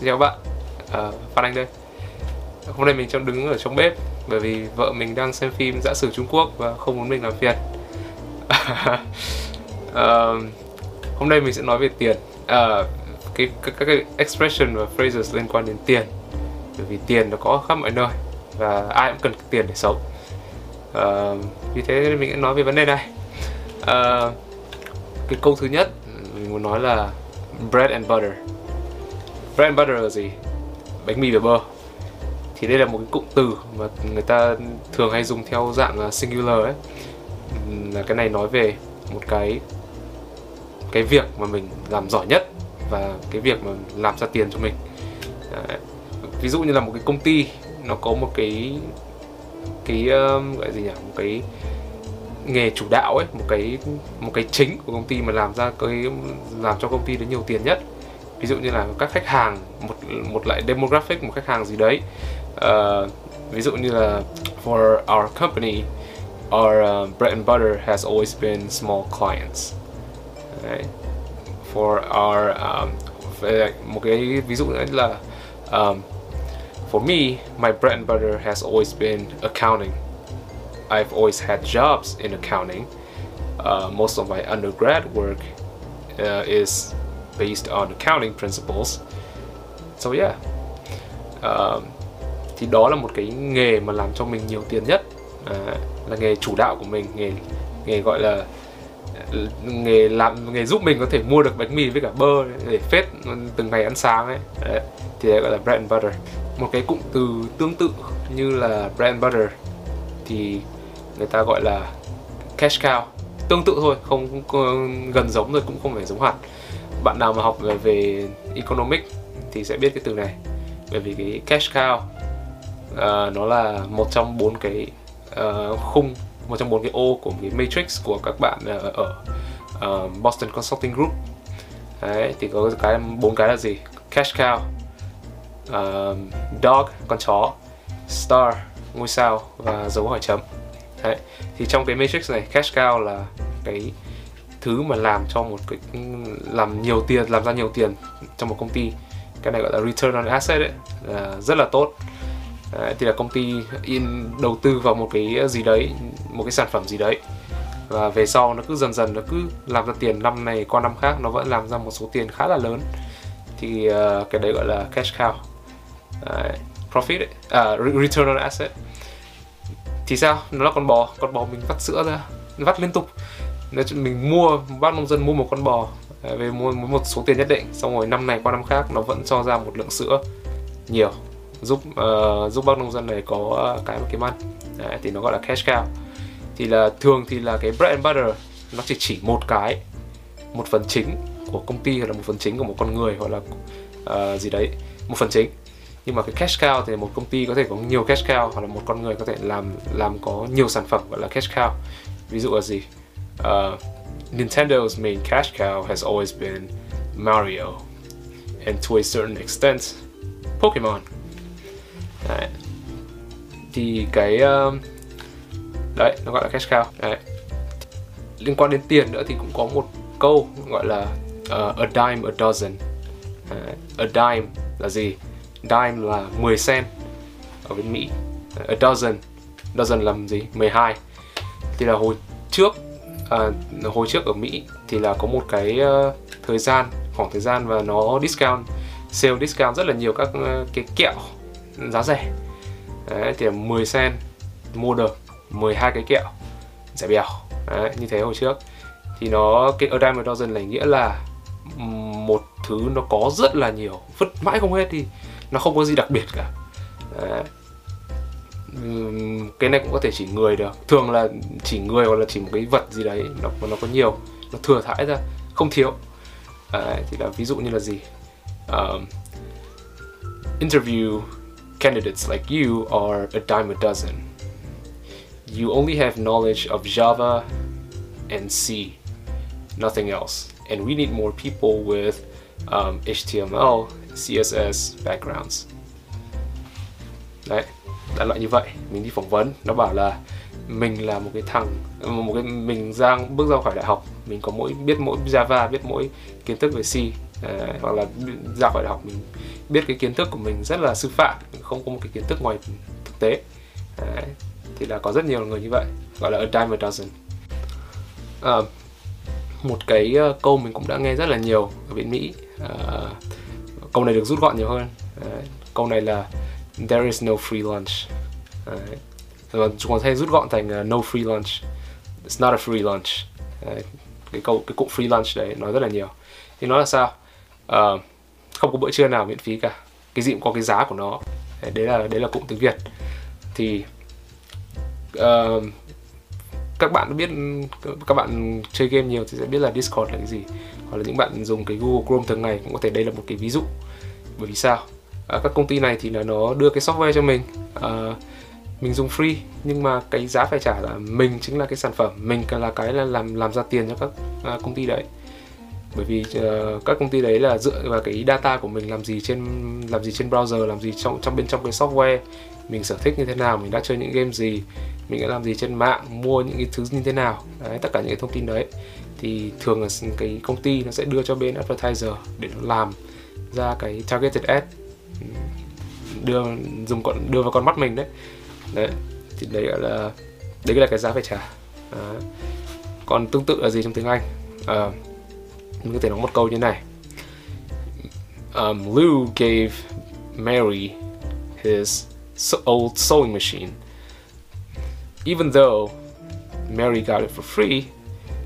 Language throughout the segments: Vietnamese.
Xin chào các bạn, à, Phan Anh đây. Hôm nay mình trong đứng ở trong bếp Bởi vì vợ mình đang xem phim Dã sử Trung Quốc và không muốn mình làm phiền. À, Hôm nay mình sẽ nói về tiền. À, cái, các, các cái expression và phrases liên quan đến tiền. Bởi vì tiền nó có khắp mọi nơi Và ai cũng cần tiền để sống. À, Vì thế mình sẽ nói về vấn đề này. À, Cái câu thứ nhất mình muốn nói là bread and butter bread and butter là gì? Bánh mì và bơ. Thì đây là một cái cụm từ mà người ta thường hay dùng theo dạng singular ấy. Là cái này nói về một cái cái việc mà mình làm giỏi nhất và cái việc mà làm ra tiền cho mình. Đấy. ví dụ như là một cái công ty nó có một cái cái um, gọi gì nhỉ? Một cái nghề chủ đạo ấy một cái một cái chính của công ty mà làm ra cái làm cho công ty đấy nhiều tiền nhất ví dụ như là các khách hàng một một loại demographic một khách hàng gì đấy. Uh, ví dụ như là for our company our uh, bread and butter has always been small clients. Right? for our um, một cái ví dụ nữa là um, for me my bread and butter has always been accounting. I've always had jobs in accounting. Uh, most of my undergrad work uh, is based on accounting principles. So yeah. Uh, thì đó là một cái nghề mà làm cho mình nhiều tiền nhất à, là nghề chủ đạo của mình nghề nghề gọi là ờ, nghề làm nghề giúp mình có thể mua được bánh mì với cả bơ để phết từng ngày ăn sáng ấy đấy. thì đấy gọi là bread and butter một cái cụm từ tương tự như là bread and butter thì người ta gọi là cash cow tương tự thôi không, không gần giống rồi cũng không phải giống hẳn bạn nào mà học về, về economic thì sẽ biết cái từ này. Bởi vì cái cash cow uh, nó là một trong bốn cái uh, khung một trong bốn cái ô của cái matrix của các bạn uh, ở uh, Boston Consulting Group. Đấy, thì có cái bốn cái là gì? Cash cow uh, dog con chó star ngôi sao và dấu hỏi chấm. Đấy. thì trong cái matrix này cash cow là cái thứ mà làm cho một cái làm nhiều tiền làm ra nhiều tiền trong một công ty. Cái này gọi là return on asset ấy là rất là tốt. Đấy, thì là công ty in đầu tư vào một cái gì đấy một cái sản phẩm gì đấy. Và về sau nó cứ dần dần nó cứ làm ra tiền năm này qua năm khác nó vẫn làm ra một số tiền khá là lớn. Thì uh, cái đấy gọi là cash cow. Uh, profit ấy. À, return on asset. Thì sao? Nó là con bò con bò mình vắt sữa ra vắt liên tục nếu mình mua bác nông dân mua một con bò à, về mua một số tiền nhất định xong rồi năm này qua năm khác nó vẫn cho ra một lượng sữa nhiều giúp uh, giúp bác nông dân này có ờ, cái mà kiếm ăn. Đấy, thì nó gọi là cash cow. Thì là thường thì là cái bread and butter nó chỉ chỉ một cái một phần chính của công ty hoặc là một phần chính của một con người hoặc là uh, gì đấy một phần chính. Nhưng mà cái cash cow thì một công ty có thể có nhiều cash cow hoặc là một con người có thể làm làm có nhiều sản phẩm gọi là cash cow. Ví dụ là gì? Uh, Nintendo's main cash cow has always been Mario, and to a certain extent, Pokemon. Đấy. Thì cái um, đấy nó gọi là cash cow. Đấy. Liên quan đến tiền nữa thì cũng có một câu gọi là uh, a dime a dozen. Đấy. A dime là gì? Dime là 10 cent ở bên Mỹ. A dozen, dozen làm gì? 12. Thì là hồi trước à, hồi trước ở Mỹ thì là có một cái uh, thời gian khoảng thời gian và nó discount sale discount rất là nhiều các uh, cái kẹo giá rẻ. Đấy, thì 10 sen mua được 12 cái kẹo rẻ bèo. Đấy, như thế hồi trước. Thì nó cái a dime a dozen này nghĩa là một thứ nó có rất là nhiều vứt mãi không hết thì nó không có gì đặc biệt cả. Đấy cái này cũng có thể chỉ người được. Thường là chỉ người hoặc là chỉ một cái vật gì đấy nó nó có nhiều nó thừa thãi ra không thiếu. À, thì là ví dụ như là gì? Um, interview candidates like you are a dime a dozen. You only have knowledge of Java and C nothing else. And we need more people with um, HTML CSS backgrounds. Đấy đại loại như vậy. Mình đi phỏng vấn nó bảo là mình là một cái thằng một cái mình ra bước ra khỏi đại học mình có mỗi biết mỗi Java biết mỗi kiến thức về C à, hoặc là ra khỏi đại học mình biết cái kiến thức của mình rất là sư phạm không có một cái kiến thức ngoài thực tế. Đấy. thì là có rất nhiều người như vậy gọi là a dime a dozen. À, một cái uh, câu mình cũng đã nghe rất là nhiều ở bên Mỹ à, câu này được rút gọn nhiều hơn. À, câu này là there is no free lunch. Uh, rồi chúng còn hay rút gọn thành uh, no free lunch. It's not a free lunch. Cái câu cái cụm free lunch đấy nói rất là nhiều. Thì nó là sao? Uh, không có bữa trưa nào miễn phí cả. Cái gì cũng có cái giá của nó. Đấy là đấy là cụm tiếng việt. Thì uh, các bạn biết các bạn chơi game nhiều thì sẽ biết là Discord là cái gì. Hoặc là những bạn dùng cái Google Chrome thường ngày cũng có thể đây là một cái ví dụ. Bởi vì sao? À, các công ty này thì là nó đưa cái software cho mình. À, mình dùng free nhưng mà cái giá phải trả là mình chính là cái sản phẩm mình là cái là làm làm ra tiền cho các à, công ty đấy. Bởi vì uh, các công ty đấy là dựa vào cái data của mình làm gì trên làm gì trên browser làm gì trong trong bên trong cái software. Mình sở thích như thế nào mình đã chơi những game gì mình đã làm gì trên mạng mua những cái thứ như thế nào. Đấy, tất cả những cái thông tin đấy. Thì thường là cái công ty nó sẽ đưa cho bên advertiser để nó làm ra cái targeted ad đưa dùng con đưa vào con mắt mình đấy. Đấy thì đấy gọi là đấy là cái giá phải trả. À. còn tương tự là gì trong tiếng anh? À, mình có thể nói một câu như này. Um, Lou gave Mary his old sewing machine. Even though Mary got it for free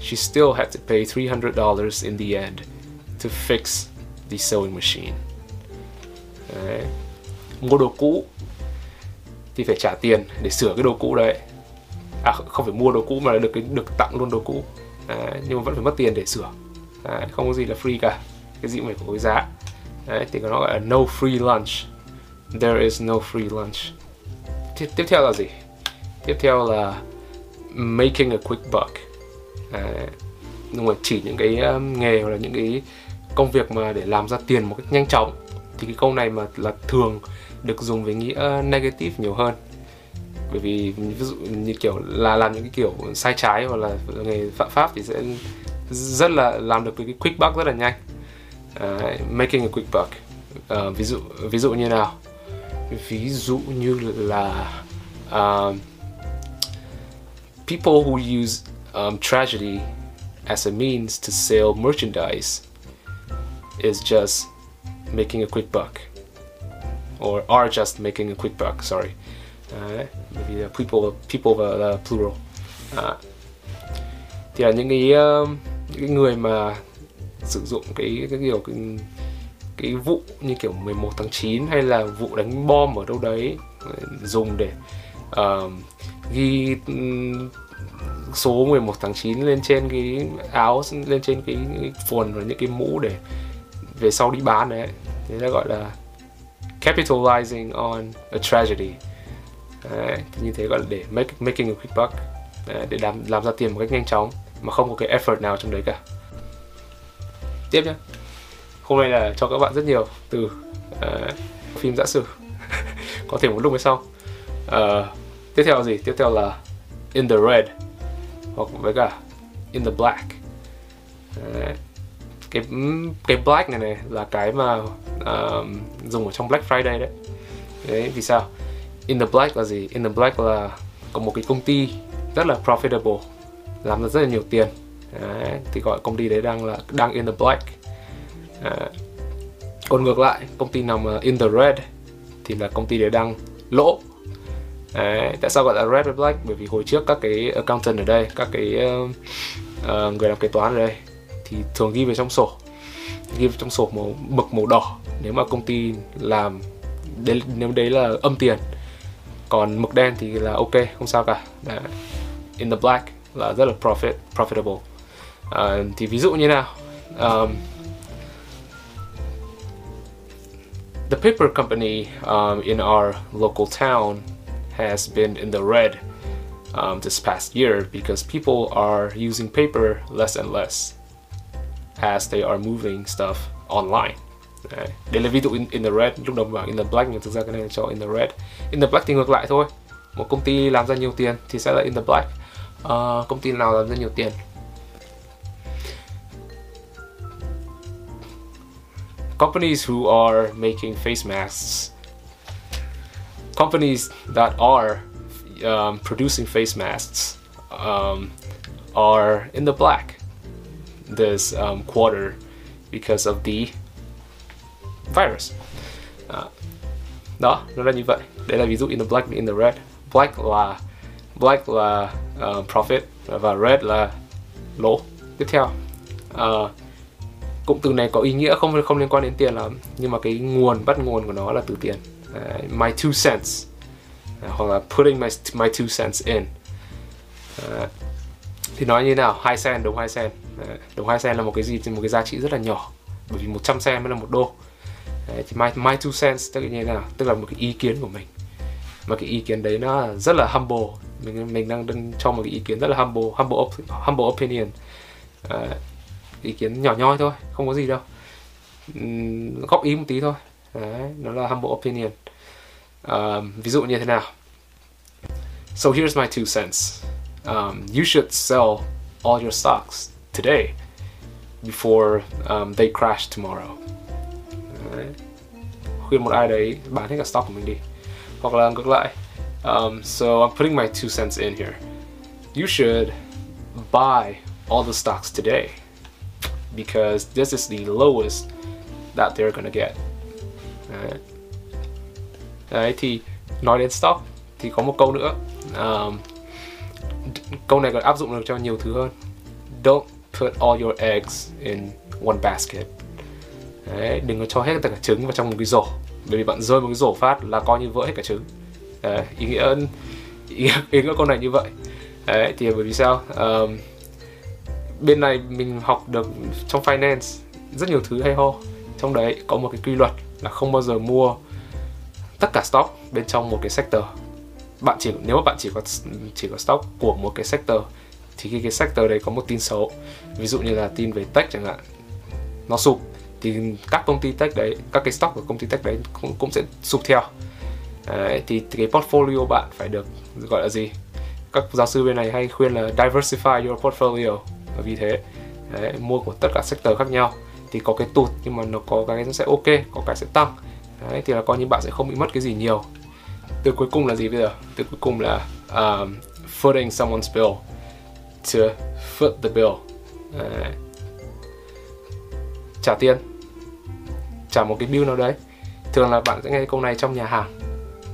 she still had to pay $300 in the end to fix the sewing machine. Right mua đồ cũ thì phải trả tiền để sửa cái đồ cũ đấy. À không phải mua đồ cũ mà được cái được tặng luôn đồ cũ. À, nhưng mà vẫn phải mất tiền để sửa. À, không có gì là free cả. Cái gì cũng phải có cái giá. Đấy, thì nó gọi là no free lunch. There is no free lunch. Tiếp, tiếp theo là gì? Tiếp theo là making a quick buck. À, nhưng mà chỉ những cái um, nghề hoặc là những cái công việc mà để làm ra tiền một cách nhanh chóng thì cái câu này mà là thường được dùng với nghĩa negative nhiều hơn. Bởi vì ví dụ như kiểu là làm những cái kiểu sai trái hoặc là nghề phạm pháp thì sẽ rất là làm được cái quick buck rất là nhanh. Uh, making a quick buck. Uh, ví dụ ví dụ như nào? Ví dụ như là um, people who use um, tragedy as a means to sell merchandise is just making a quick buck. Or are just making a quick buck sorry. Uh, maybe the people people là plural. Uh, thì là những cái uh, những cái người mà sử dụng cái cái kiểu cái, cái vụ như kiểu 11 tháng 9 hay là vụ đánh bom ở đâu đấy dùng để uh, ghi số 11 tháng 9 lên trên cái áo lên trên cái, cái quần và những cái mũ để về sau đi bán đấy. Thế nó gọi là capitalizing on a tragedy. Đấy, như thế gọi là để make, making a quick buck. Đấy, để làm làm ra tiền một cách nhanh chóng mà không có cái effort nào trong đấy cả. Tiếp nhé hôm nay là cho các bạn rất nhiều từ uh, phim giả sử. Có thể một lúc mới sau uh, ờ, tiếp theo là gì? Tiếp theo là in the red hoặc với cả in the black. Đấy cái cái black này này là cái mà uh, dùng ở trong Black Friday đấy. Đấy vì sao? In the black là gì? In the black là có một cái công ty rất là profitable làm được rất là nhiều tiền. Đấy, thì gọi công ty đấy đang là đang in the black. Đấy. còn ngược lại công ty nào mà in the red thì là công ty đấy đang lỗ. Đấy, tại sao gọi là red và black? Bởi vì hồi trước các cái accountant ở đây các cái uh, uh, người làm kế toán ở đây thì thường ghi về trong sổ. Ghi vào trong sổ màu mực màu đỏ. Nếu mà công ty làm đấy, nếu đấy là âm tiền. Còn mực đen thì là ok không sao cả. Đấy. in the black là rất là profit profitable. À, thì ví dụ như nào? Um, the paper company um, in our local town has been in the red um, this past year because people are using paper less and less as they are moving stuff online. Đấy. Đây là ví dụ in, in the red, lúc đầu bảo in the black nhưng thực ra cái này là cho in the red. In the black thì ngược lại thôi. Một công ty làm ra nhiều tiền thì sẽ là in the black. Uh, công ty nào làm ra nhiều tiền companies who are making face masks companies that are um, producing face masks um, are in the black this um, quarter because of the virus. Uh, đó, nó là như vậy. Đây là ví dụ in the black, in the red. Black là black là uh, profit và red là lỗ. Tiếp theo, uh, cụm từ này có ý nghĩa không không liên quan đến tiền lắm, nhưng mà cái nguồn bắt nguồn của nó là từ tiền. Uh, my two cents uh, hoặc là putting my my two cents in. Uh, thì nói như nào? Hai cent đúng hai cent. Ờ, đồng đúng hai sen là một cái gì một cái giá trị rất là nhỏ bởi vì 100 sen mới là một đô. Đấy, thì my, my two cents tức là như thế nào? Tức là một cái ý kiến của mình. Mà cái ý kiến đấy nó rất là humble. Mình mình đang đang cho một cái ý kiến rất là humble humble humble opinion. À, ý kiến nhỏ nhoi thôi không có gì đâu. Uhm, góp ý một tí thôi. Đấy, nó là humble opinion. Um, ví dụ như thế nào? So here's my two cents. Um, you should sell all your stocks. Today before um, they crash tomorrow. Đấy. khuyên một ai đấy bán hết cả stock của mình đi. Hoặc là ngược lại um, so I'm putting my two cents in here. You should buy all the stocks today because this is the lowest that they're gonna get. Đấy. đấy thì nói đến stock thì có một câu nữa. Um, câu này còn áp dụng được cho nhiều thứ hơn. Don't put all your eggs in one basket. Đấy, đừng có cho hết tất cả trứng vào trong một cái rổ. Bởi vì bạn rơi một cái rổ phát là coi như vỡ hết cả trứng. Đấy, ý nghĩa ý nghĩa, ý nghĩa câu này như vậy. Đấy, thì bởi vì sao? Um, bên này mình học được trong finance rất nhiều thứ hay ho. Trong đấy có một cái quy luật là không bao giờ mua tất cả stock bên trong một cái sector. Bạn chỉ nếu mà bạn chỉ có chỉ có stock của một cái sector thì khi cái sector đấy có một tin xấu. Ví dụ như là tin về tech chẳng hạn. Nó sụp. Thì các công ty tech đấy các cái stock của công ty tech đấy cũng, cũng sẽ sụp theo. Đấy, thì, thì cái portfolio bạn phải được gọi là gì? Các giáo sư bên này hay khuyên là diversify your portfolio. Và vì thế đấy, mua của tất cả sector khác nhau. Thì có cái tụt nhưng mà nó có cái nó sẽ ok có cái sẽ tăng. Đấy, thì là coi như bạn sẽ không bị mất cái gì nhiều. Từ cuối cùng là gì bây giờ? Từ cuối cùng là um, footing someone's bill to foot the bill. Đấy. trả tiền. Trả một cái bill nào đấy. Thường là bạn sẽ nghe câu này trong nhà hàng.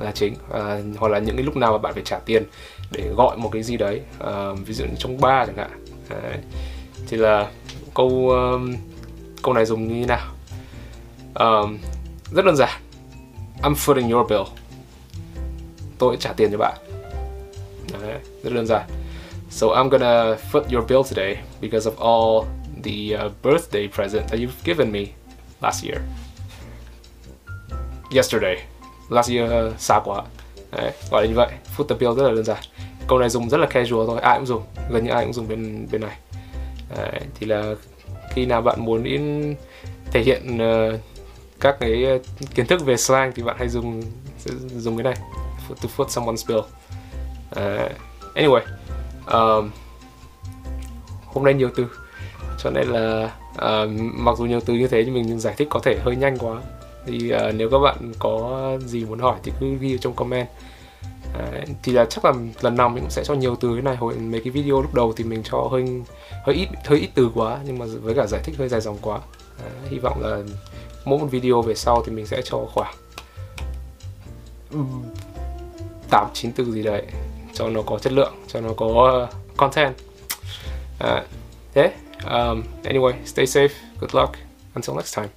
Là chính. À, hoặc là những cái lúc nào mà bạn phải trả tiền để gọi một cái gì đấy. À, ví dụ như trong bar chẳng hạn. À, thì là câu um, câu này dùng như thế nào? Um, rất đơn giản. I'm footing your bill. Tôi trả tiền cho bạn. Đấy, rất đơn giản. So I'm gonna foot your bill today because of all the uh, birthday present that you've given me last year. Yesterday. Last year uh, xa quá. Đấy, gọi là như vậy. Foot the bill rất là đơn giản. Câu này dùng rất là casual thôi, ai cũng dùng, gần như ai cũng dùng bên bên này. Đấy, thì là khi nào bạn muốn in thể hiện uh, các cái ờ, kiến thức về slang thì bạn hay dùng dùng cái này to foot someone's bill. Uh, anyway, uh, hôm nay nhiều từ cho nên là uh, mặc dù nhiều từ như thế nhưng mình giải thích có thể hơi nhanh quá. Thì uh, nếu các bạn có gì muốn hỏi thì cứ ghi trong comment. Uh, thì là chắc là lần nào mình cũng sẽ cho nhiều từ thế này. Hồi mấy cái video lúc đầu thì mình cho hơi hơi ít hơi ít từ quá nhưng mà với cả giải thích hơi dài dòng quá. Uh, hy vọng là mỗi một video về sau thì mình sẽ cho khoảng tám chín từ gì đấy cho nó có chất lượng cho nó có uh, content. Ờ, uh, thế um, anyway stay safe good luck until next time.